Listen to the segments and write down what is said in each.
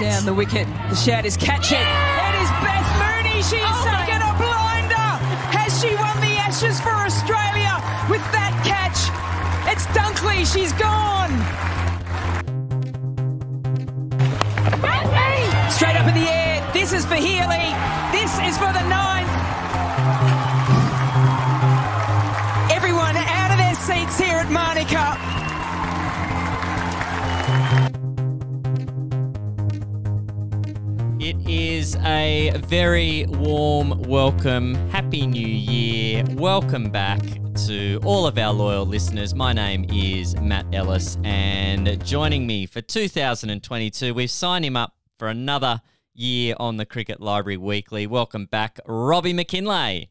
down the wicket. The shout is catch it. It is Beth Mooney. She's Oh taken a blinder. Has she won the Ashes for Australia with that catch? It's Dunkley. She's gone. Straight up in the air. This is for Healy. This is for the ninth. A very warm welcome. Happy New Year. Welcome back to all of our loyal listeners. My name is Matt Ellis, and joining me for 2022, we've signed him up for another year on the Cricket Library Weekly. Welcome back, Robbie Mackinlay.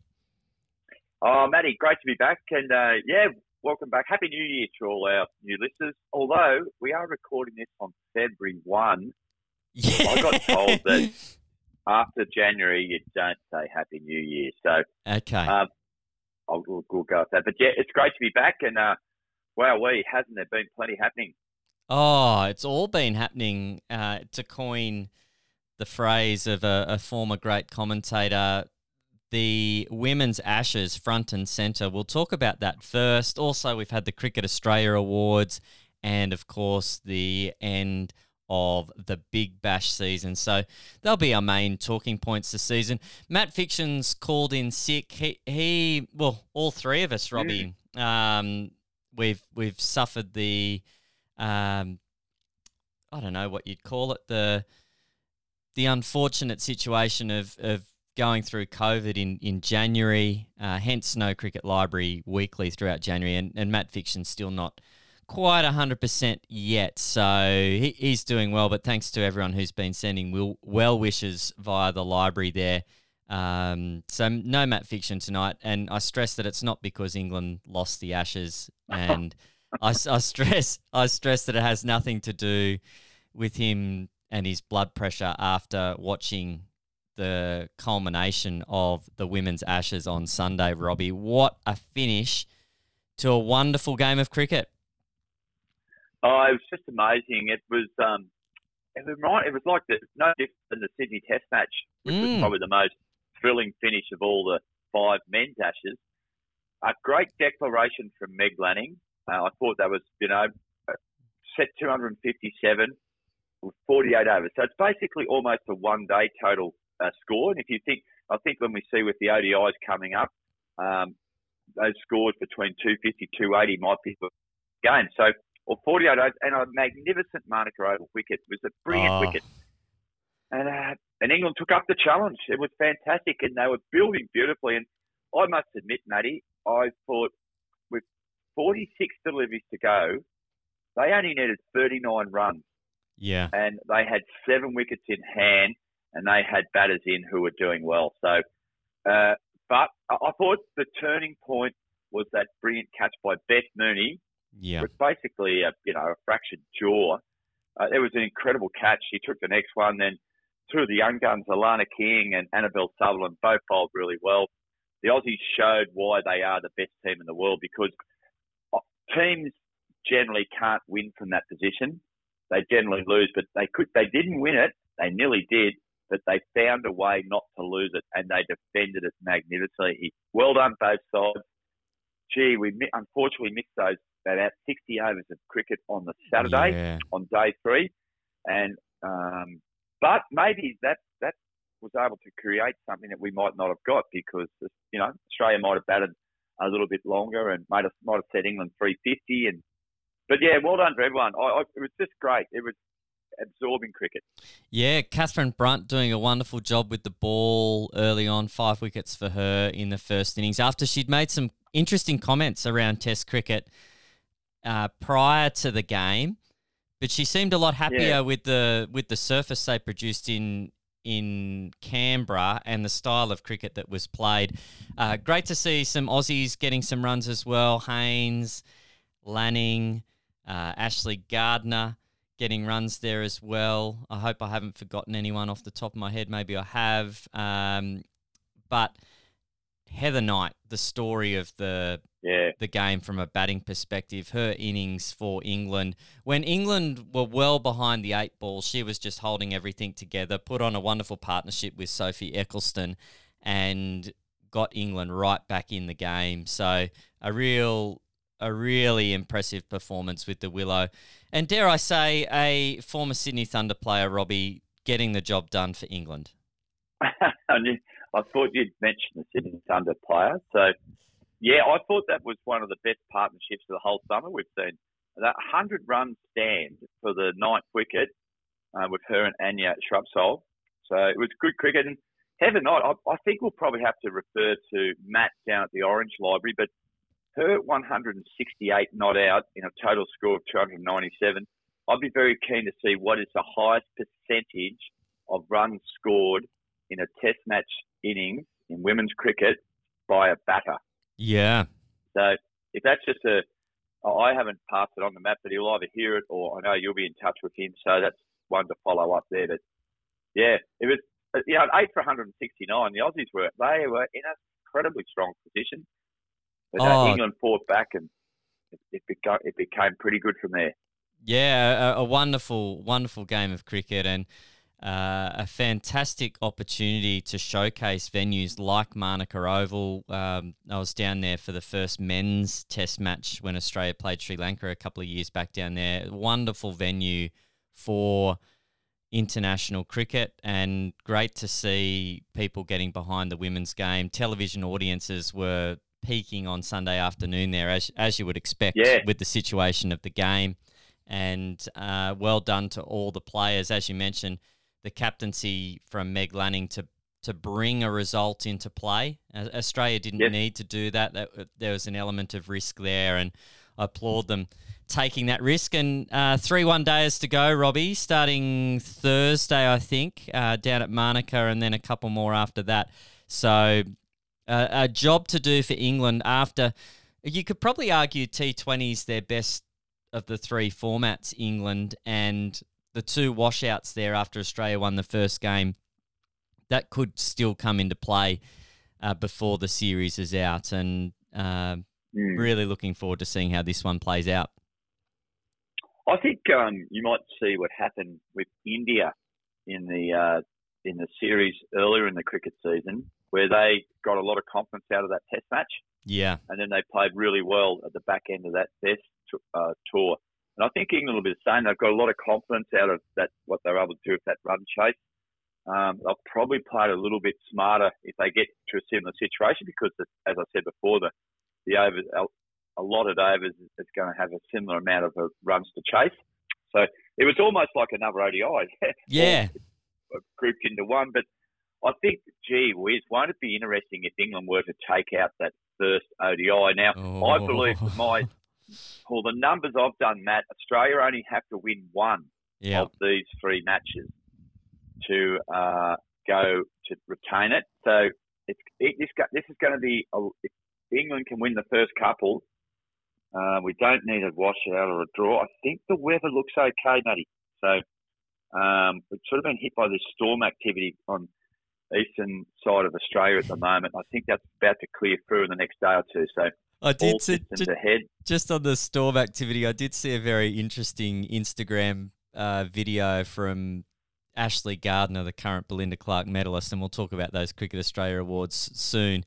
Oh, Matty, great to be back. And uh, yeah, welcome back. Happy New Year to all our new listeners. Although we are recording this on February 1, Yeah. I got told that after January you don't say Happy New Year. So Okay. um, I'll, we'll, we'll go with that. But yeah, it's great to be back. And uh, wow, we hasn't there been plenty happening? Oh, it's all been happening. Uh, to coin the phrase of a, a former great commentator, the women's ashes front and centre. We'll talk about that first. Also, we've had the Cricket Australia Awards and, of course, the end of the Big Bash season. So they'll be our main talking points this season. Matt Fiction's called in sick. He, he well, all three of us, Robbie. Um, we've we've suffered the um, I don't know what you'd call it the the unfortunate situation of of going through COVID in in January. Uh, hence, no cricket library weekly throughout January, and, and Matt Fiction's still not quite hundred percent yet. So he, he's doing well, but thanks to everyone who's been sending will, well wishes via the library there. Um, so no Matt Fiction tonight, and I stress that it's not because England lost the Ashes, and I, I stress I stress that it has nothing to do with him and his blood pressure after watching the culmination of the women's Ashes on Sunday. Robbie, what a finish to a wonderful game of cricket! Oh, it was just amazing. It was um, it was, right, it was like the, no different than the Sydney Test match, which was Mm. probably the most thrilling finish of all the five men's Ashes. A great declaration from Meg Lanning. Uh, I thought that was, you know, uh, set 257 with 48 overs. So it's basically almost a one day total uh, score. And if you think, I think when we see with the ODIs coming up, um, those scores between 250, 280 might be the game. So, or 48 overs and a magnificent Manuka Oval wicket. It was a brilliant Oh. wicket. And, uh, and England took up the challenge. It was fantastic, and they were building beautifully. And I must admit, Matty, I thought with 46 deliveries to go, they only needed 39 runs, Yeah, and they had seven wickets in hand, and they had batters in who were doing well. So, uh, but I thought the turning point was that brilliant catch by Beth Mooney, yeah, with basically a you know a fractured jaw. Uh, it was an incredible catch. She took the next one, then two of the young guns, Alana King and Annabelle Sutherland, both bowled really well. The Aussies showed why they are the best team in the world because uh, teams generally can't win from that position. They generally lose, but they could. They didn't win it. They nearly did, but they found a way not to lose it, and they defended it magnificently. Well done, both sides. Gee, we unfortunately missed those about 60 overs of cricket on the Saturday Yeah. on day three, and um, but maybe that that was able to create something that we might not have got because you know Australia might have batted a little bit longer and might have might have set England 350 and but yeah, well done for everyone. I, I, it was just great. It was absorbing cricket. Yeah, Catherine Brunt doing a wonderful job with the ball early on. Five wickets for her in the first innings after she'd made some interesting comments around Test cricket uh, prior to the game, but she seemed a lot happier Yeah. with the with the surface they produced in in Canberra and the style of cricket that was played. Uh, great to see some Aussies getting some runs as well. Haynes, Lanning, uh, Ashley Gardner getting runs there as well. I hope I haven't forgotten anyone off the top of my head. Maybe I have. Um, but Heather Knight, the story of the yeah. the game from a batting perspective, her innings for England. When England were well behind the eight ball, she was just holding everything together, put on a wonderful partnership with Sophie Ecclestone, and got England right back in the game. So a real a really impressive performance with the Willow. And dare I say, a former Sydney Thunder player, Robbie, getting the job done for England. I thought you'd mention the Sydney Thunder player. So, yeah, I thought that was one of the best partnerships of the whole summer. We've seen that 100 run stand for the ninth wicket uh, with her and Anya Shrubsole. So it was good cricket. And Heather Knight, I, I think we'll probably have to refer to Matt down at the Orange Library, but her 168 not out in a total score of 297. I'd be very keen to see what is the highest percentage of runs scored in a test match innings in women's cricket by a batter. Yeah. So if that's just a, I haven't passed it on the map, but he'll either hear it or I know you'll be in touch with him. So that's one to follow up there. But yeah, it was, you know, eight for 169. The Aussies were, they were in an incredibly strong position. But uh, oh. England fought back and it, it, became, it became pretty good from there. Yeah, a, a wonderful, wonderful game of cricket. And, uh, a fantastic opportunity to showcase venues like Manuka Oval. Um, I was down there for the first men's test match when Australia played Sri Lanka a couple of years back down there. Wonderful venue for international cricket and great to see people getting behind the women's game. Television audiences were peaking on Sunday afternoon there, as, as you would expect yeah. with the situation of the game. And uh, well done to all the players. As you mentioned, the captaincy from Meg Lanning to to bring a result into play. Australia didn't yes. need to do that. that. There was an element of risk there, and I applaud them taking that risk. And uh, three one days to go, Robbie, starting Thursday, I think, uh, down at Manuka, and then a couple more after that. So uh, a job to do for England after. You could probably argue T20 is their best of the three formats, England, and the two washouts there after Australia won the first game, that could still come into play uh, before the series is out. And uh, mm. really looking forward to seeing how this one plays out. I think um, you might see what happened with India in the uh, in the series earlier in the cricket season, where they got a lot of confidence out of that Test match. Yeah, and then they played really well at the back end of that Test uh, tour. And I think England will be the same. They've got a lot of confidence out of that what they're able to do with that run chase. Um, they'll probably play it a little bit smarter if they get to a similar situation because, as I said before, the the overs, a lot of overs is going to have a similar amount of uh, runs to chase. So it was almost like another ODI. Yeah, grouped into one. But I think, gee whiz, won't it be interesting if England were to take out that first ODI? Now, oh. I believe my well, the numbers I've done, Matt, Australia only have to win one yep. of these three matches to uh, go to retain it. So it's it, this this is going to be a, if England can win the first couple. Uh, we don't need a washout or a draw. I think the weather looks okay, Matty. So um, we've sort of been hit by this storm activity on eastern side of Australia at the moment. I think that's about to clear through in the next day or two. So I did see just, just, on the storm activity. I did see a very interesting Instagram uh, video from Ashley Gardner, the current Belinda Clark medalist, and we'll talk about those Cricket Australia awards soon.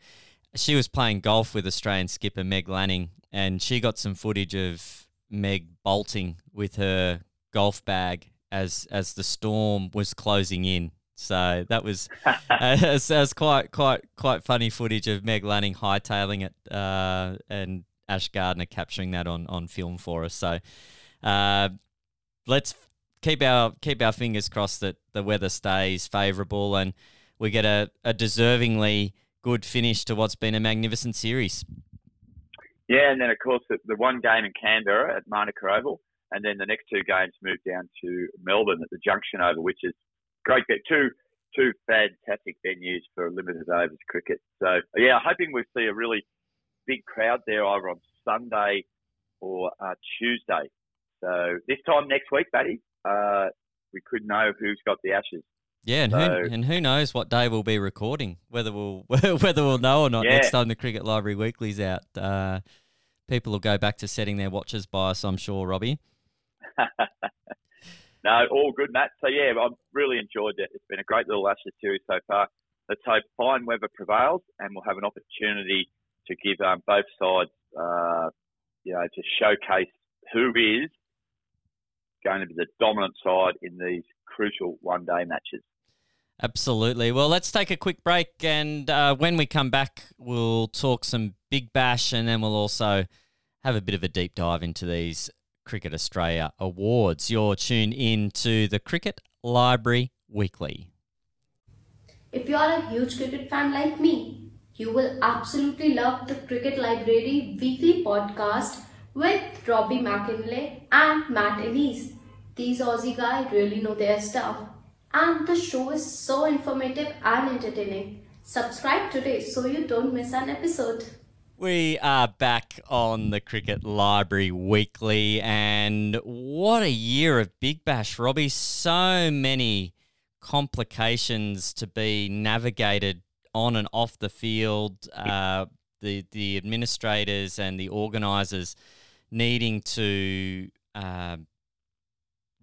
She was playing golf with Australian skipper Meg Lanning, and she got some footage of Meg bolting with her golf bag as as the storm was closing in. So that was uh, that was quite quite quite funny footage of Meg Lanning hightailing it uh, and Ash Gardner capturing that on, on film for us. So uh, let's keep our keep our fingers crossed that the weather stays favourable and we get a, a deservingly good finish to what's been a magnificent series. Yeah, and then of course the, the one game in Canberra at Manuka Oval, and then the next two games moved down to Melbourne at the Junction Oval, which is great. Two two fantastic venues for a limited overs cricket. So yeah, hoping we see a really big crowd there either on Sunday or uh, Tuesday. So this time next week, Batty, uh, we could know who's got the Ashes. Yeah, and, So- who, and who knows what day we'll be recording? Whether we'll whether we'll know or not Yeah. next time the Cricket Library Weekly's out. Uh, people will go back to setting their watches by us, I'm sure, Robbie. No, all good, Matt. So yeah, I've really enjoyed it. It's been a great little Ashes series so far. Let's hope fine weather prevails, and we'll have an opportunity to give um, both sides, uh, you know, to showcase who is going to be the dominant side in these crucial one-day matches. Absolutely. Well, let's take a quick break, and uh, when we come back, we'll talk some Big Bash, and then we'll also have a bit of a deep dive into these Cricket Australia awards. You're tuned in to the Cricket Library Weekly. If you are a huge cricket fan like me, you will absolutely love the Cricket Library weekly podcast with Robbie Mackinlay and Matt Ellis. These Aussie guys really know their stuff, and the show is so informative and entertaining. Subscribe today so you don't miss an episode. We are back on the Cricket Library Weekly, and what a year of Big Bash, Robbie. So many complications to be navigated on and off the field. Uh, the the administrators and the organisers needing to uh,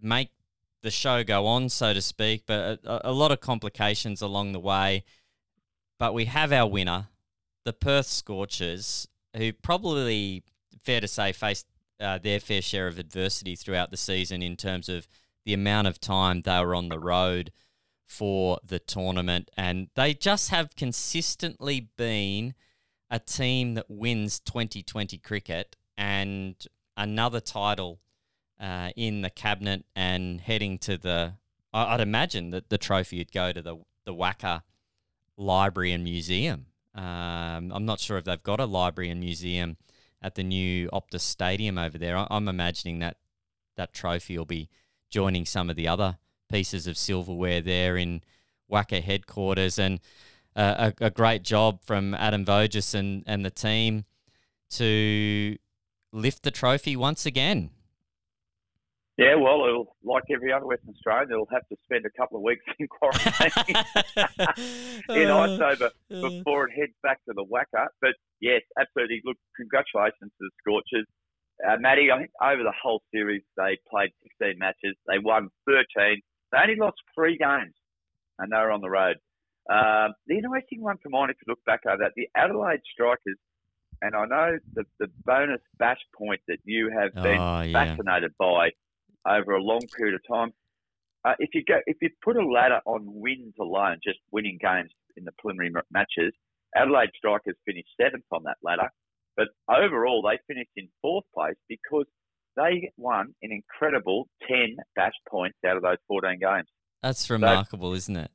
make the show go on, so to speak, but a, a lot of complications along the way. But we have our winner, the Perth Scorchers, who probably, fair to say, faced uh, their fair share of adversity throughout the season in terms of the amount of time they were on the road for the tournament. And they just have consistently been a team that wins 2020 cricket and another title uh, in the cabinet and heading to the. I'd imagine that the trophy would go to the the WACA Library and Museum. Um, I'm not sure if they've got a library and museum at the new Optus Stadium over there. I- I'm imagining that that trophy will be joining some of the other pieces of silverware there in WACA headquarters, and uh, a, a great job from Adam Voges and, and the team to lift the trophy once again. Yeah, well, it'll, like every other Western Australian, it'll have to spend a couple of weeks in quarantine in Uh, October before it heads back to the WACA. But yes, absolutely. Look, congratulations to the Scorchers. Uh, Matty, I think over the whole series they played 16 matches. They won 13. They only lost three games, and they were on the road. Um, the interesting one for mine, if you look back over that, the Adelaide Strikers, and I know the, the bonus bash point that you have been Oh, yeah. fascinated by over a long period of time. Uh, if you go, if you put a ladder on wins alone, just winning games in the preliminary matches, Adelaide Strikers finished seventh on that ladder, but overall they finished in fourth place because they won an incredible ten bash points out of those fourteen games, That's remarkable, isn't it?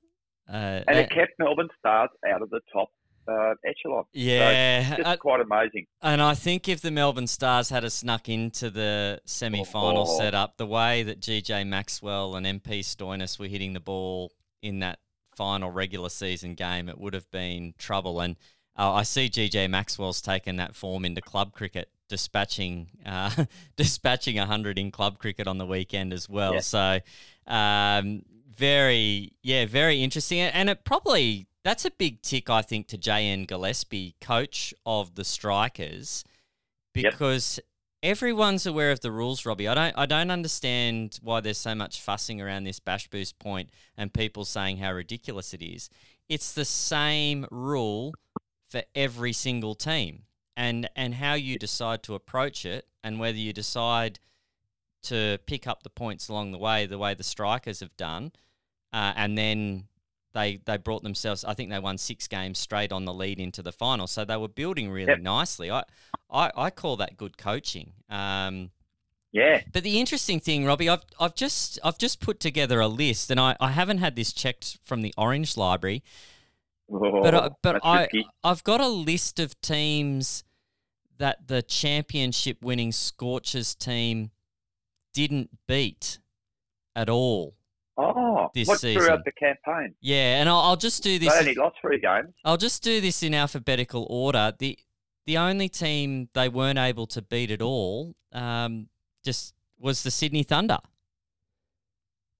Uh, and it kept Melbourne Stars out of the top uh, echelon. yeah, Just uh, quite amazing. and I think if the Melbourne Stars had a snuck into the semi-final Oh. setup, the way that GJ Maxwell and MP Stoinis were hitting the ball in that final regular season game, it would have been trouble. And uh, I see GJ Maxwell's taken that form into club cricket, dispatching uh, dispatching hundred in club cricket on the weekend as well. Yeah. So um, very yeah, very interesting, and it probably that's a big tick I think to JN Gillespie, coach of the Strikers, Yep. because. Everyone's aware of the rules, Robbie. I don't. I don't understand why there's so much fussing around this bash boost point and people saying how ridiculous it is. It's the same rule for every single team, and and how you decide to approach it, and whether you decide to pick up the points along the way, the way the strikers have done, uh, and then they they brought themselves. I think they won six games straight on the lead into the final, so they were building really Yep. nicely. I, I I call that good coaching. Um, Yeah, but the interesting thing, Robbie, I've I've just I've just put together a list, and I, I haven't had this checked from the Orange Library, but I, but I risky. I've got a list of teams that the championship winning Scorchers team didn't beat at all. Oh, this what season. throughout the campaign? Yeah, and I'll, I'll just do this. They only lost three games. I'll just do this in alphabetical order. The the only team they weren't able to beat at all um, just was the Sydney Thunder.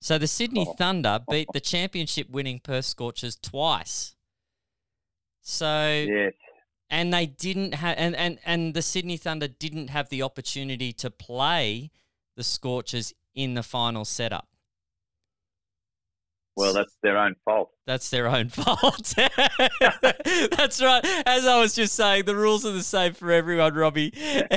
So the Sydney Oh. Thunder beat the championship winning Perth Scorchers twice. So Yes. and they didn't have and, and and the Sydney Thunder didn't have the opportunity to play the Scorchers in the final setup. Well, that's their own fault. That's their own fault. That's right. As I was just saying, the rules are the same for everyone, Robbie.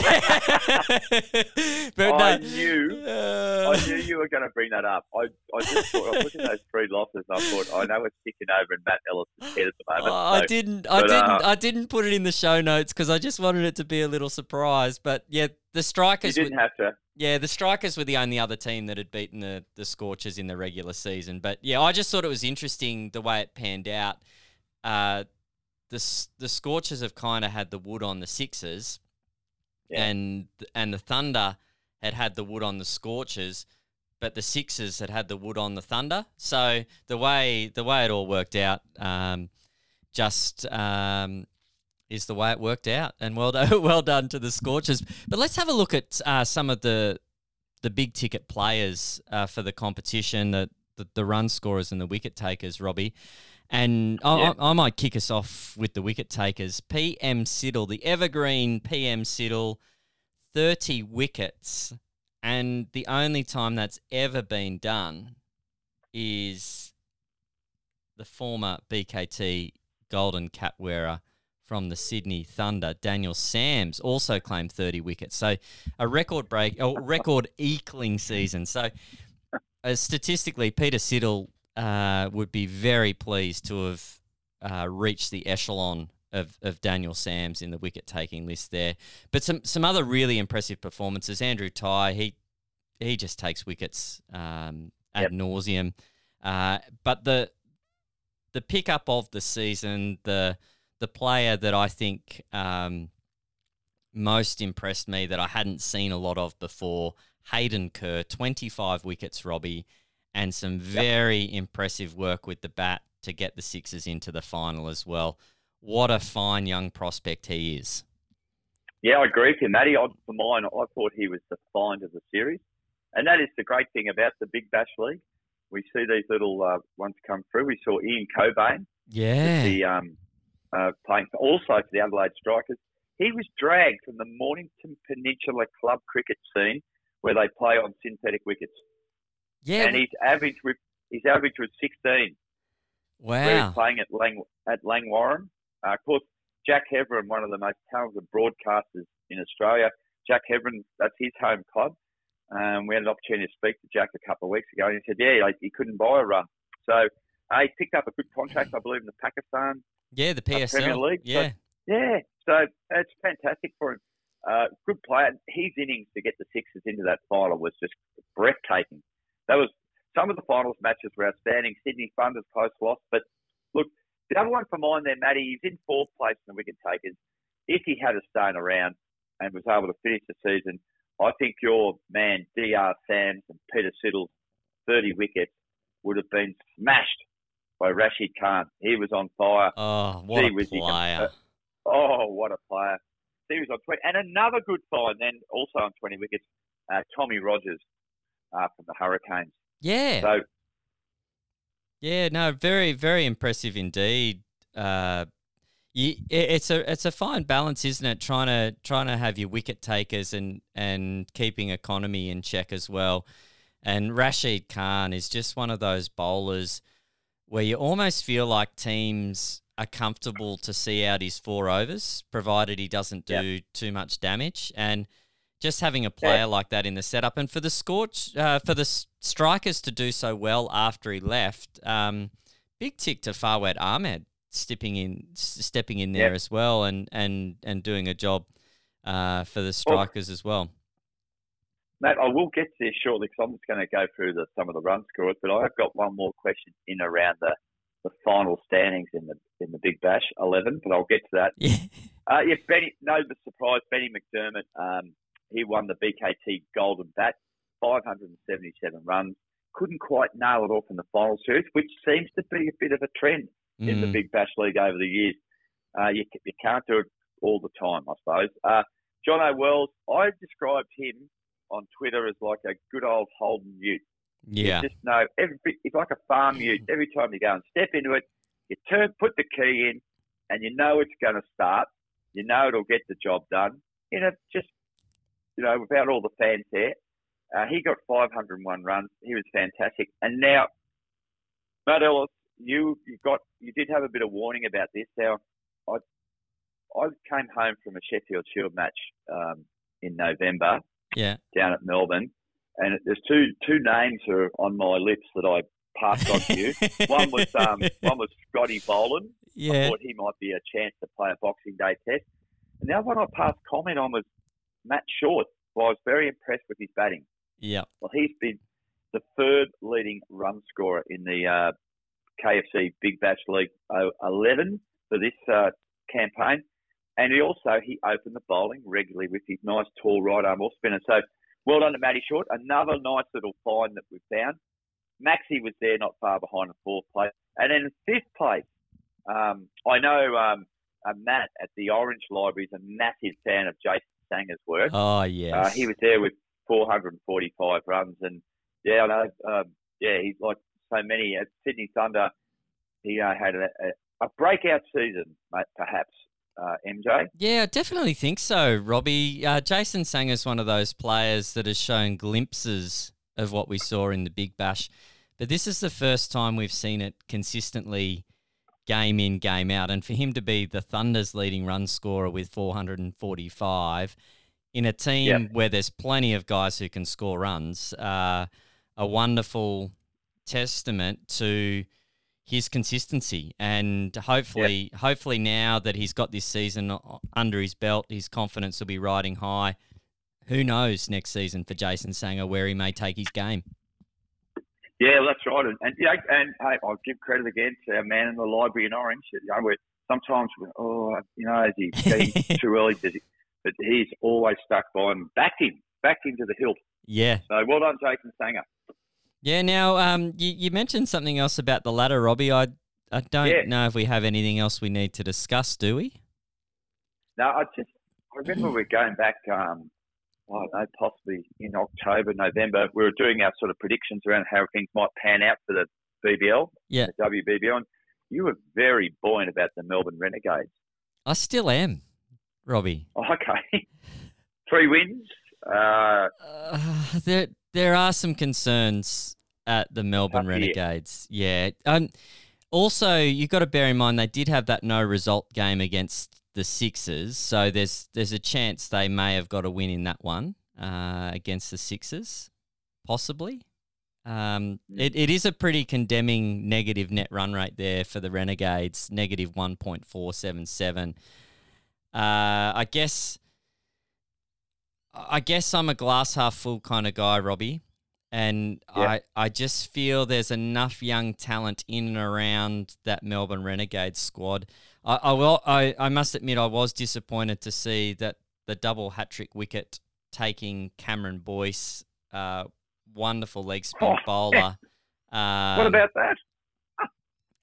but I no, knew- uh, I knew you were going to bring that up. I, I just thought, I was looking at those three losses, and I thought, I know it's ticking over in Matt Ellis's head at the moment. I so- didn't. I but, didn't. uh, I didn't put it in the show notes because I just wanted it to be a little surprise. But yeah, the you strikers. didn't were, have to. Yeah, the strikers were the only other team that had beaten the the Scorchers in the regular season. But yeah, I just thought it was interesting the way it panned out. Uh, the the Scorchers have kind of had the wood on the Sixers, Yeah. and and the Thunder had had the wood on the Scorchers, but the Sixers had had the wood on the Thunder. So the way the way it all worked out, um, just um, is the way it worked out. And well done, well done to the Scorchers. But let's have a look at uh, some of the the big ticket players uh, for the competition, the, the the run scorers and the wicket takers, Robbie. And I, Yeah. I, I might kick us off with the wicket takers. PM Siddle, the evergreen PM Siddle, 30 wickets. And the only time that's ever been done is the former BKT Golden Cap wearer from the Sydney Thunder, Daniel Sams, also claimed 30 wickets. So a record break, or record equaling season. So uh, statistically, Peter Siddle uh, would be very pleased to have uh, reached the echelon of, of Daniel Sams in the wicket taking list there. But some some other really impressive performances. Andrew Tye, he he just takes wickets um, ad Yep. nauseum. Uh, but the the pickup of the season, the the player that I think um, most impressed me that I hadn't seen a lot of before, Hayden Kerr, 25 wickets, Robbie, and some very impressive work with the bat to get the Sixers into the final as well. What a fine young prospect he is. Yeah, I agree with you, Matty. I, for mine, I thought he was the find of the series. And that is the great thing about the Big Bash League. We see these little uh, ones come through. We saw Ian Cockbain, Yeah. the um, uh, playing for, also for the Adelaide Strikers. He was dragged from the Mornington Peninsula Club cricket scene where they play on synthetic wickets. Yeah. And his average, his average was 16. where wow. he's playing at Lang at Langwarrin. Uh, of course, Jack Heverin, one of the most talented broadcasters in Australia. Jack Heverin, that's his home club. Um, we had an opportunity to speak to Jack a couple of weeks ago, and he said, "Yeah, he couldn't buy a run." So uh, he picked up a good contract, I believe, in the Pakistan. Yeah, the Premier PSL. League, so- Yeah. Yeah, so it's fantastic for him. Uh, good player. His innings to get the Sixers into that final was just breathtaking. That was some of the finals matches were outstanding. Sydney Thunder's close loss, but look, the other one for mine there, Matty, he's in fourth place in the wicket takers. If he had stayed around and was able to finish the season, I think your man Dr. Sams and Peter Siddle's 30 wickets would have been smashed by Rashid Khan. He was on fire. Oh, what Gee a whiz, he can- player. Oh, what a player. He was on 20. And another good find then, also on 20 wickets, uh, Tommy Rogers uh, from the Hurricanes. yeah. So, Yeah, no, very, very impressive indeed. Uh, you, it's a it's a fine balance, isn't it? Trying to trying to have your wicket takers and and keeping economy in check as well. And Rashid Khan is just one of those bowlers where you almost feel like teams are comfortable to see out his four overs, provided he doesn't do Yep. too much damage. And just having a player like that in the setup, and for the scorch, uh, for the strikers to do so well after he left, um, big tick to Fawad Ahmed stepping in, stepping in there Yep. as well, and and and doing a job uh, for the strikers as well. Matt, I will get to this shortly because I'm just going to go through the, some of the run scores, but I've got one more question in around the, the final standings in the in the Big Bash 11, but I'll get to that. Yeah, Uh, yeah, Benny, no surprise, Benny McDermott, um, he won the BKT Golden Bat, 577 runs. Couldn't quite nail it off in the final series, which seems to be a bit of a trend in the Mm. Big Bash League over the years. Uh, you, you can't do it all the time, I suppose. Uh, Jono Wells, I described him on Twitter as like a good old Holden Ute. Yeah. You just know every it's like a farm ute. Every time you go and step into it, you turn, put the key in, and you know it's going to start. You know it'll get the job done. You know, just you know, without all the fanfare. Uh, he got 501 runs. He was fantastic. And now, Matt Ellis, you you got you did have a bit of warning about this. Now, I I came home from a Sheffield Shield match um, in November Yeah. down at Melbourne, and there's two two names are on my lips that I passed on to you. one was um, one was Scotty Boland. I Yeah. thought he might be a chance to play a Boxing Day test. And the other one I passed comment on was Matt Short. Well, I was very impressed with his batting. Yeah. Well, he's been the third leading run scorer in the uh, KFC Big Bash League uh, 11 for this uh, campaign. And he also he opened the bowling regularly with his nice tall right arm off spinner. So well done to Matty Short. Another nice little find that we found. Maxie was there, not far behind in fourth place, and then in fifth place. Um, I know um, uh, Matt at the Orange Library is a massive fan of Jason Sangha's work. Oh Uh, yes. he was there with 445 runs, and yeah, I know. Um, yeah, he's like so many at Sydney Thunder. He uh, had a, a, a breakout season, mate, perhaps. Uh, MJ. Yeah, I definitely think so, Robbie. Uh, Jason Sangha's one of those players that has shown glimpses of what we saw in the Big Bash, but this is the first time we've seen it consistently game in, game out. And for him to be the Thunder's leading run scorer with 445 in a team Yep. where there's plenty of guys who can score runs, uh, a wonderful testament to his consistency and hopefully hopefully now that he's got this season under his belt his confidence will be riding high who knows next season for Jason Sangha where he may take his game Yeah, well, that's right. And, and yeah, and hey, I'll give credit again to our man in the library in Orange. You know, we're, sometimes, we're, oh, you know, is he too early? Does he? But he's always stuck by him, backed him, backed him to the hilt. yeah So well done, Jason Sangha. Yeah now um you, you mentioned something else about the ladder Robbie I I don't Yeah. know if we have anything else we need to discuss do we No, I just I remember we're going back. Um, I don't know, possibly in October, November. We were doing our sort of predictions around how things might pan out for the BBL, Yeah. the WBBL. And you were very buoyant about the Melbourne Renegades. I still am Robbie Oh, okay, three wins. Uh, Uh, there are some concerns at the Melbourne. Renegades. Yeah. Um, also, you've got to bear in mind they did have that no result game against the Sixers, so there's there's a chance they may have got a win in that one uh, against the Sixers, possibly. Um, it, it is a pretty condemning negative net run rate there for the Renegades, negative 1.477. Uh, I guess I guess I'm a glass half full kind of guy, Robbie. And Yeah. I, I just feel there's enough young talent in and around that Melbourne Renegades squad. I, I will I, I must admit I was disappointed to see that the double hat trick wicket taking Cameron Boyce, uh, wonderful leg spin Oh, bowler. Um, what about that?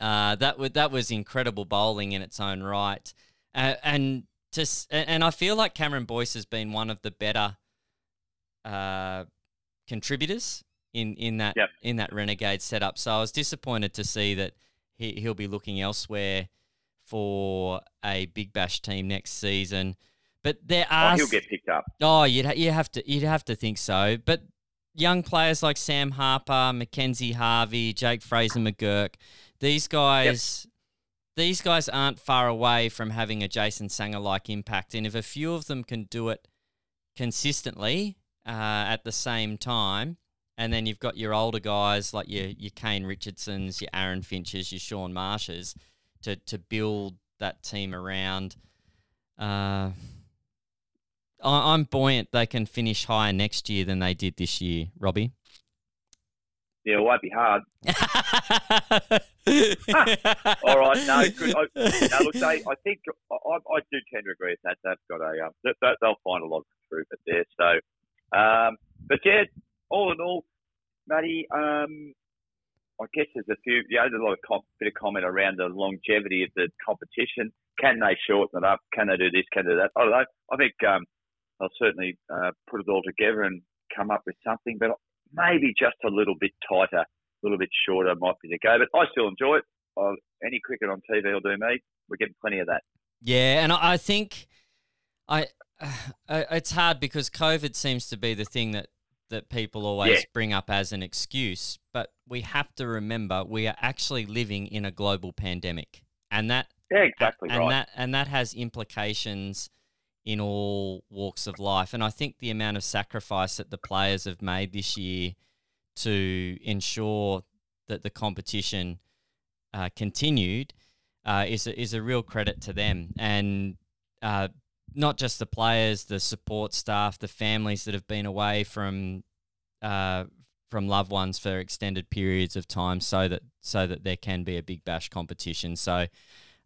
uh, that was that was incredible bowling in its own right, uh, and just and I feel like Cameron Boyce has been one of the better uh, contributors in in that Yep. in that Renegade setup. So I was disappointed to see that he he'll be looking elsewhere for a Big Bash team next season. But there Oh, are he'll get picked up. Oh, you'd ha- you have to you'd have to think so. But young players like Sam Harper, Mackenzie Harvey, Jake Fraser McGurk, these guys these guys aren't far away from having a Jason Sangha like impact. And if a few of them can do it consistently uh, at the same time, and then you've got your older guys like your your Kane Richardsons, your Aaron Finches, your Sean Marshes to to build that team around. Uh, I- I'm buoyant they can finish higher next year than they did this year, Robbie. Yeah, it won't be hard. All right, no, good. I, no, look, they, I think I, I do tend to agree with that. They've got a, um, they, they'll find a lot of improvement there. So, um, but yeah, all in all, Matty, um, I guess there's a few, yeah, there's a lot of com- bit of comment around the longevity of the competition. Can they shorten it up? Can they do this? Can they do that? I don't know. I think um, they'll certainly uh, put it all together and come up with something. But maybe just a little bit tighter, a little bit shorter might be the go. But I still enjoy it. Uh, any cricket on TV will do me. We're getting plenty of that. Yeah, and I think I it's hard because COVID seems to be the thing that that people always yeah. bring up as an excuse, but we have to remember we are actually living in a global pandemic, and that yeah, exactly and right. that and that has implications in all walks of life. And I think the amount of sacrifice that the players have made this year to ensure that the competition uh, continued uh, is a, is a real credit to them, and uh, not just the players, the support staff, the families that have been away from uh, from loved ones for extended periods of time, so that so that there can be a big bash competition. So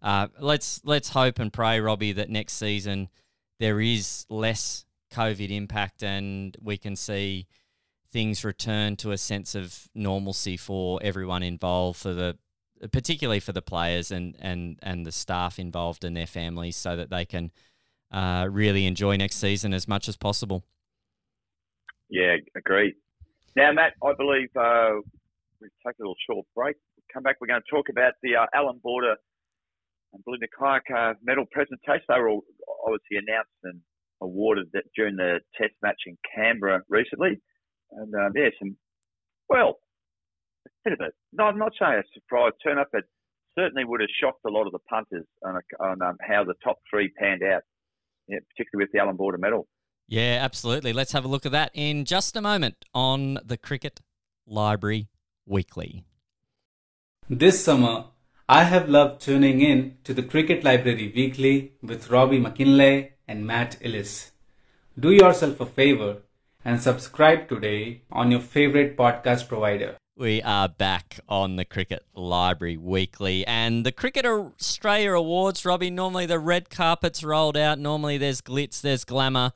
uh, let's let's hope and pray, Robbie, that next season there is less COVID impact and we can see things return to a sense of normalcy for everyone involved, for the particularly for the players and and and the staff involved and their families, so that they can uh, really enjoy next season as much as possible. Yeah, agreed. Now, Matt, I believe uh, we take a little short break. Come back. We're going to talk about the uh, Allan Border and Belinda Clark uh, medal presentation. They were all obviously announced and awarded that during the Test match in Canberra recently, and um, yeah, some well, a bit of it. No, I'm not saying a surprise turn up, but certainly would have shocked a lot of the punters on, on um, how the top three panned out, yeah, particularly with the Allan Border medal. Yeah, absolutely. Let's have a look at that in just a moment on the Cricket Library Weekly. This summer, I have loved tuning in to the Cricket Library Weekly with Robbie Mackinlay and Matt Ellis. Do yourself a favor and subscribe today on your favorite podcast provider. We are back on the Cricket Library Weekly and the Cricket Australia Awards, Robbie. Normally the red carpet's rolled out. Normally there's glitz, there's glamour,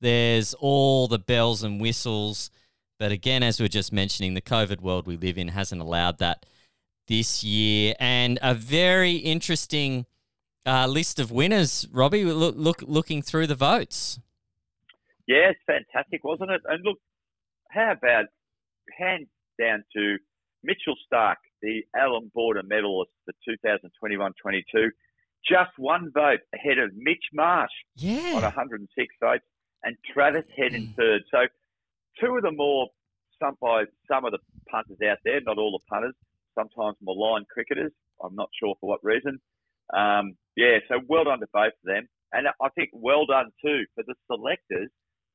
there's all the bells and whistles. But again, as we are just mentioning, the COVID world we live in hasn't allowed that this year, and a very interesting uh, list of winners. Robbie, look, look, looking through the votes. Yeah, it's fantastic, wasn't it? And look, how about hands down to Mitchell Starc, the Allan Border medalist for 2021-22, just one vote ahead of Mitch Marsh yeah. on 106 votes, and Travis Head in mm. third. So two of the more, some by some of the punters out there, not all the punters, sometimes maligned cricketers. I'm not sure for what reason. Um, yeah, so well done to both of them. And I think well done too for the selectors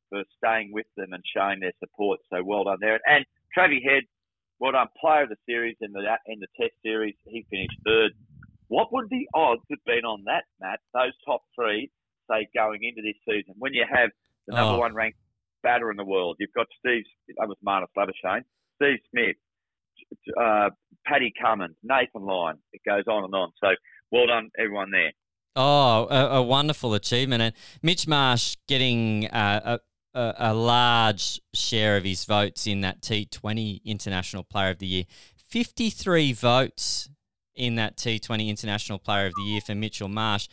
for staying with them and showing their support. So well done there. And Travie Head, well done, player of the series in the in the Test series. He finished third. What would the odds have been on that, Matt? Those top three, say going into this season, when you have the number oh. one ranked batter in the world, you've got Steve. That was Marnus Labuschagne, Steve Smith, uh, Paddy Cummins, Nathan Lyon. It goes on and on. So well done, everyone there. Oh, a, a wonderful achievement. And Mitch Marsh getting uh, a, a, a, large share of his votes in that T20 International Player of the Year. 53 votes in that T20 International Player of the Year for Mitchell Marsh.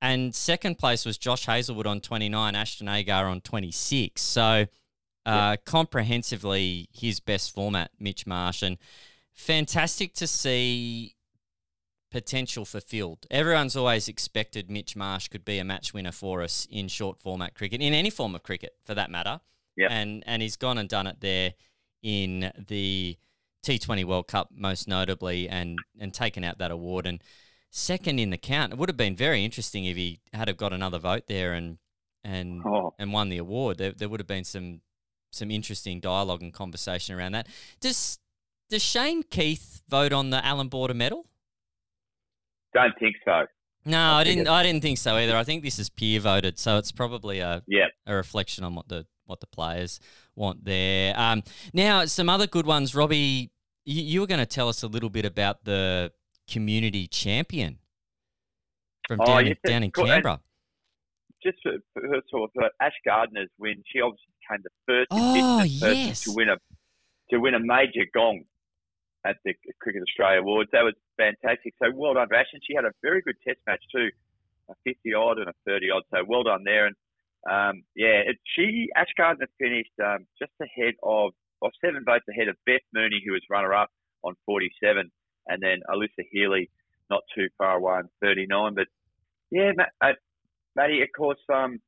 And second place was Josh Hazlewood on 29, Ashton Agar on 26. So uh, comprehensively his best format, Mitch Marsh. And fantastic to see potential fulfilled. Everyone's always expected Mitch Marsh could be a match winner for us in short format cricket, in any form of cricket for that matter. Yep. And and he's gone and done it there in the T20 World Cup most notably and and taken out that award and second in the count. It would have been very interesting if he had have got another vote there and and oh. and won the award. There, there would have been some some interesting dialogue and conversation around that. Does does Shane Keith vote on the Allan Border medal? Don't think so. No, I, I didn't. I didn't think so either. I think this is peer voted, so it's probably a yeah. a reflection on what the what the players want there. Um, now, some other good ones, Robbie. You, you were going to tell us a little bit about the community champion from oh, down, yes, in, down in Canberra. Just for, for her sort of Ash Gardner's win, she obviously became the first oh, yes. person to win a to win a major gong at the Cricket Australia Awards. That was fantastic. So well done, Ash. And she had a very good Test match too, a 50 odd and a 30 odd. So well done there. And um, yeah, it, she Ash Gardner finished um, just ahead of or seven votes ahead of Beth Mooney, who was runner up on 47, and then Alyssa Healy, not too far away on 39. But yeah, uh, Matty, of course, um,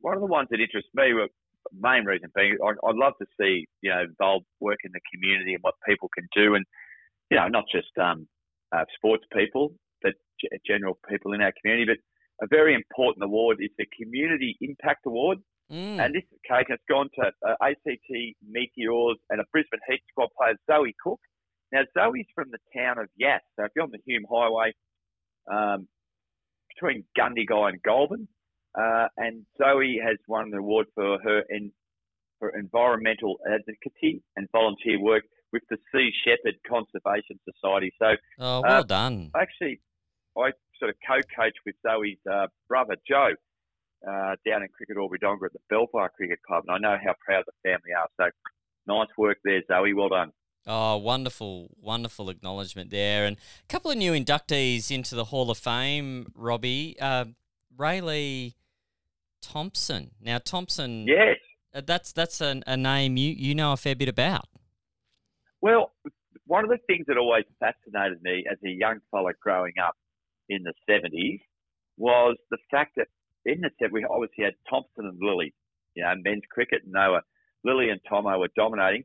one of the ones that interests me, well, main reason being, I, would love to see you know involved work in the community and what people can do, and you know not just um, uh, sports people, but g- general people in our community. But a very important award is the Community Impact Award. Mm. And this case has gone to uh, ACT Meteors and a Brisbane Heat squad player, Zoe Cook. Now, Zoe's from the town of Yass. So if you're on the Hume Highway um, between Gundagai and Goulburn, uh, and Zoe has won the award for her in, for environmental advocacy and volunteer work with the Sea Shepherd Conservation Society. So, oh, well uh, done. Actually, I sort of co-coach with Zoe's uh, brother Joe uh, down in Cricket Albury-Wodonga at the Belfire Cricket Club, and I know how proud the family are. So, nice work there, Zoe. Well done. Oh, wonderful, wonderful acknowledgement there. And a couple of new inductees into the Hall of Fame, Robbie. Uh, Raelee Thompson. Now, Thompson. Yes. Uh, that's that's a, a name you, you know a fair bit about. Well, one of the things that always fascinated me as a young fella growing up in the 70s was the fact that in the 70s, we obviously had Thomson and Lillee, you know, men's cricket, and they were, Lillee and Tomo were dominating.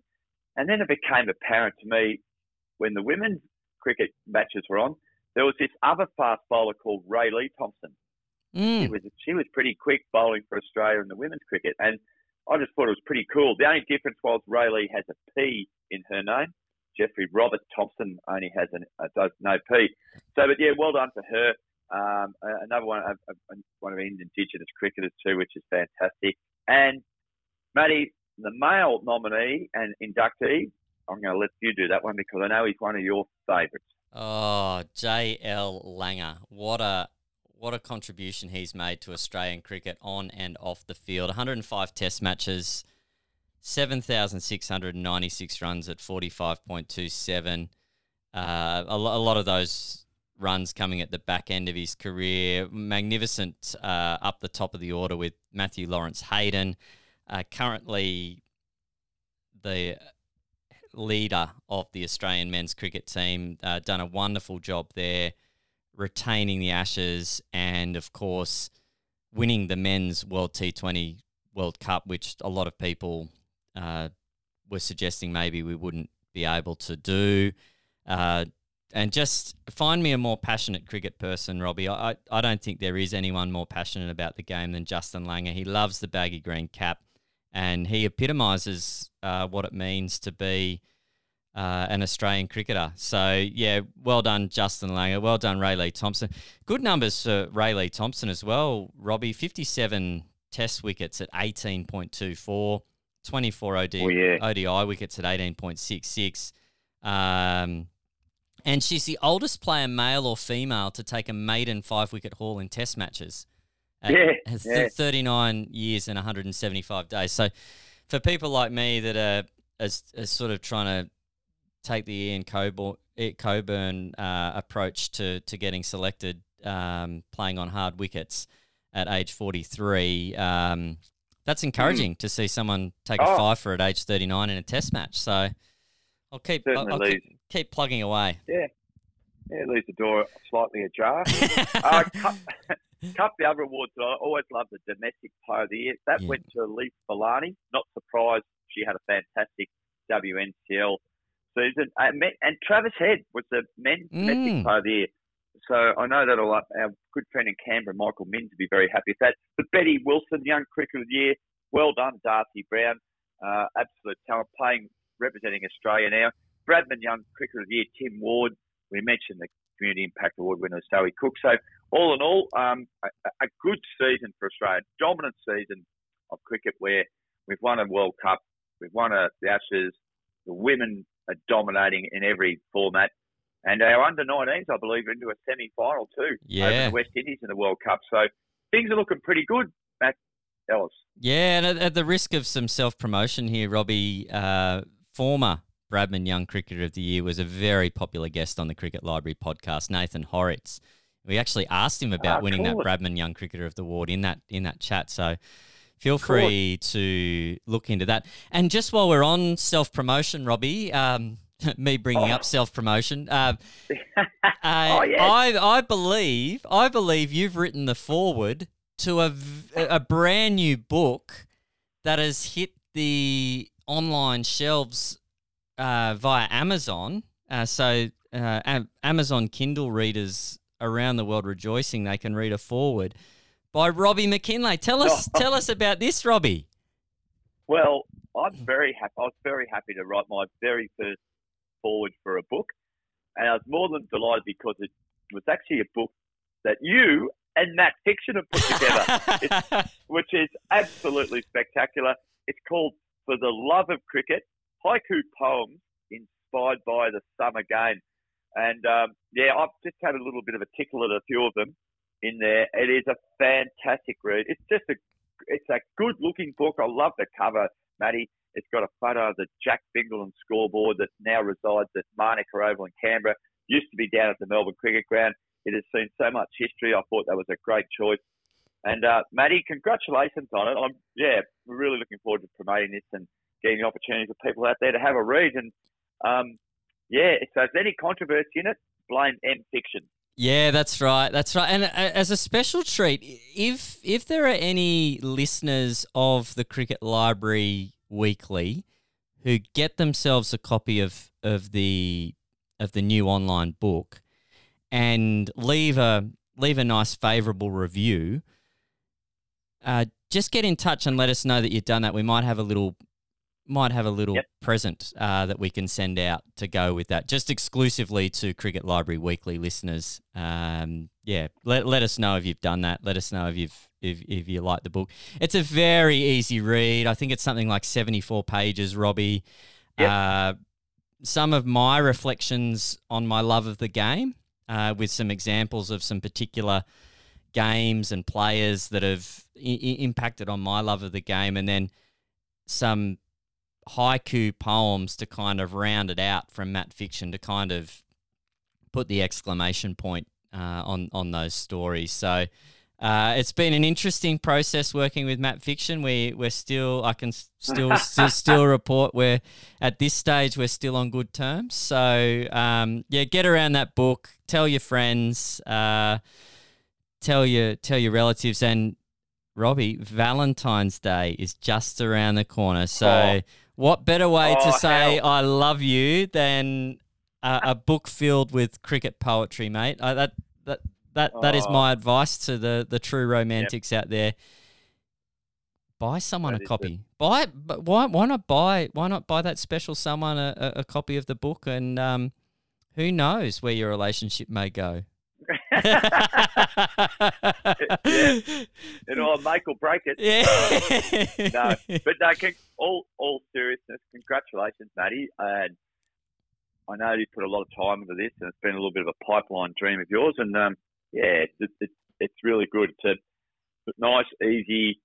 And then it became apparent to me when the women's cricket matches were on, there was this other fast bowler called Raelee Thompson. Mm. She was she was pretty quick bowling for Australia in the women's cricket, and I just thought it was pretty cool. The only difference was Raelee has a P in her name. Jeffrey Robert Thomson only has an, uh, does no P. So, but yeah, well done for her. Um, another one, uh, one of Indian Indigenous cricketers too, which is fantastic. And Matty, the male nominee and inductee, I'm going to let you do that one because I know he's one of your favourites. Oh, J.L. Langer. What a what a contribution he's made to Australian cricket on and off the field. 105 test matches, 7,696 runs at 45.27. Uh, a, lo- a, lot of those runs coming at the back end of his career. Magnificent uh, up the top of the order with Matthew Lawrence Hayden. Uh, currently the leader of the Australian men's cricket team. Uh, done a wonderful job there retaining the Ashes, and of course, winning the men's World T20 World Cup, which a lot of people uh, were suggesting maybe we wouldn't be able to do. Uh, and just find me a more passionate cricket person, Robbie. I, I don't think there is anyone more passionate about the game than Justin Langer. He loves the baggy green cap, and he epitomises uh, what it means to be uh, an Australian cricketer. So, yeah, well done, Justin Langer. Well done, Raelee Thompson. Good numbers for Raelee Thompson as well, Robbie. 57 test wickets at 18.24, 24 OD, oh, yeah. ODI wickets at 18.66. Um, and she's the oldest player, male or female, to take a maiden five wicket haul in test matches. At, yeah, yeah. 39 years and 175 days. So, for people like me that are, as, as sort of trying to take the Ian Cockbain, Cockbain uh, approach to to getting selected, um, playing on hard wickets at age 43. Um, that's encouraging mm. to see someone take oh. a five for at age 39 in a test match. So I'll keep I'll, I'll keep, keep, plugging away. Yeah, yeah, leaves the door slightly ajar. uh, cup, cup, the other awards. I always love the domestic player of the year. That yeah. went to Elyse Villani. Not surprised, she had a fantastic WNCL season. And Travis Head was the men's mm. domestic player of the year. So I know that'll our good friend in Canberra, Michael Min, to be very happy with that. But Betty Wilson, young cricketer of the year, well done, Darcie Brown, uh, absolute talent, playing representing Australia now. Bradman Young Cricketer of the Year, Tim Ward. We mentioned the Community Impact Award winner, Zoe Cook. So all in all, um, a, a, good season for Australia, dominant season of cricket where we've won a World Cup, we've won a, the Ashes, the women are dominating in every format. And our under 19s, I believe, are into a semi final too yeah. over the West Indies in the World Cup. So things are looking pretty good, Matt Ellis. Yeah, and at, at the risk of some self promotion here, Robbie, uh, former Bradman Young Cricketer of the Year was a very popular guest on the Cricket Library podcast, Nathan Hauritz. We actually asked him about ah, winning cool. that Bradman Young Cricketer of the Award in that in that chat. So feel free to look into that. And just while we're on self promotion, Robbie, um, me bringing Oh. up self promotion, uh, uh, Oh, yes. I I believe I believe you've written the foreword to a, a brand new book that has hit the online shelves uh, via Amazon. Uh, so uh, Amazon Kindle readers around the world rejoicing they can read a foreword by Robbie Mackinlay. Tell us tell us about this, Robbie. Well, I'm very happy. I was very happy to write my very first foreword for a book, and I was more than delighted because it was actually a book that you and Matt Fiction have put together, which is absolutely spectacular. It's called "For the Love of Cricket: Haiku Poems Inspired by the Summer Game," and um, yeah, I've just had a little bit of a tickle at a few of them in there. It is a fantastic read. It's just a it's a good looking book. I love the cover, Matty. It's got a photo of the Jack Fingleton scoreboard that now resides at Manuka Oval in Canberra. Used to be down at the Melbourne Cricket Ground. It has seen so much history. I thought that was a great choice. And uh, Matty, congratulations on it. I'm yeah, really looking forward to promoting this and getting the opportunity for people out there to have a read. And um, yeah, if there's any controversy in it, blame M Fiction. Yeah, that's right. That's right. And uh, as a special treat, if if there are any listeners of the Cricket Library Weekly who get themselves a copy of of the of the new online book and leave a leave a nice favorable review, uh, just get in touch and let us know that you've done that. We might have a little might have a little Yep. present uh, that we can send out to go with that, just exclusively to Cricket Library Weekly listeners. Um, yeah, let, let us know if you've done that. Let us know if you've if, if you like the book. It's a very easy read. I think it's something like seventy four pages, Robbie. Yep. Uh, some of my reflections on my love of the game, uh, with some examples of some particular games and players that have I- impacted on my love of the game, and then some haiku poems to kind of round it out from Matt Fiction to kind of put the exclamation point uh, on on those stories. So uh, it's been an interesting process working with Matt Fiction. We we're still I can still still, still report we're at this stage we're still on good terms. So um, yeah, get around that book. Tell your friends. Uh, tell your tell your relatives and Robbie, Valentine's Day is just around the corner. So, Oh. What better way to Oh, say hell. I love you than a, a book filled with cricket poetry, mate? I, that that that that is Oh. my advice to the the true romantics out there. Buy someone That a copy. Buy, but why why not buy why not buy that special someone a, a, a copy of the book and um, who knows where your relationship may go. It'll make or break it. Yeah. no, but no, con- all all seriousness, congratulations, Matty. And I know you put a lot of time into this, and it's been a little bit of a pipeline dream of yours. And um, yeah, it, it, it's really good. It's a nice, easy,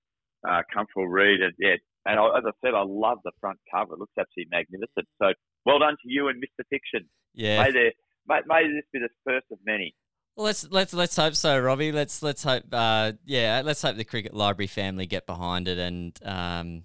uh, comfortable read. And yeah, and I, as I said, I love the front cover. It looks absolutely magnificent. So well done to you and Mr. Fiction. yeah. May there, may, may this be the first of many. Well, let's let's let's hope so, Robbie. Let's let's hope. Uh, yeah, let's hope the cricket library family get behind it, and um,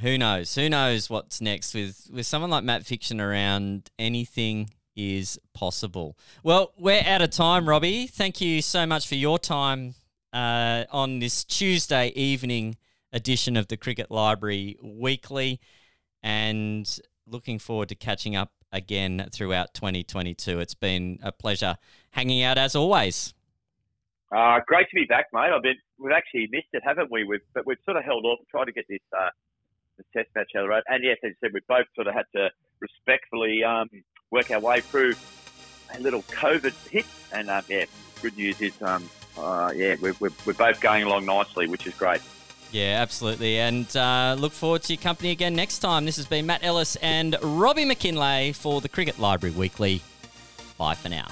who knows? Who knows what's next with with someone like Matt Fiction around? Anything is possible. Well, we're out of time, Robbie. Thank you so much for your time uh, on this Tuesday evening edition of the Cricket Library Weekly, and looking forward to catching up again throughout 2022. It's been a pleasure hanging out as always. Uh, great to be back, mate. I've been we've actually missed it, haven't we? We've but we've sort of held off, and tried to get this uh, the test match out of the road. And yes, as you said, we've both sort of had to respectfully um, work our way through a little COVID hit. And um, yeah, good news is um, uh, yeah, we're, we're, we're both going along nicely, which is great. Yeah, absolutely. And uh, look forward to your company again next time. This has been Matt Ellis and Robbie Mackinlay for the Cricket Library Weekly. Bye for now.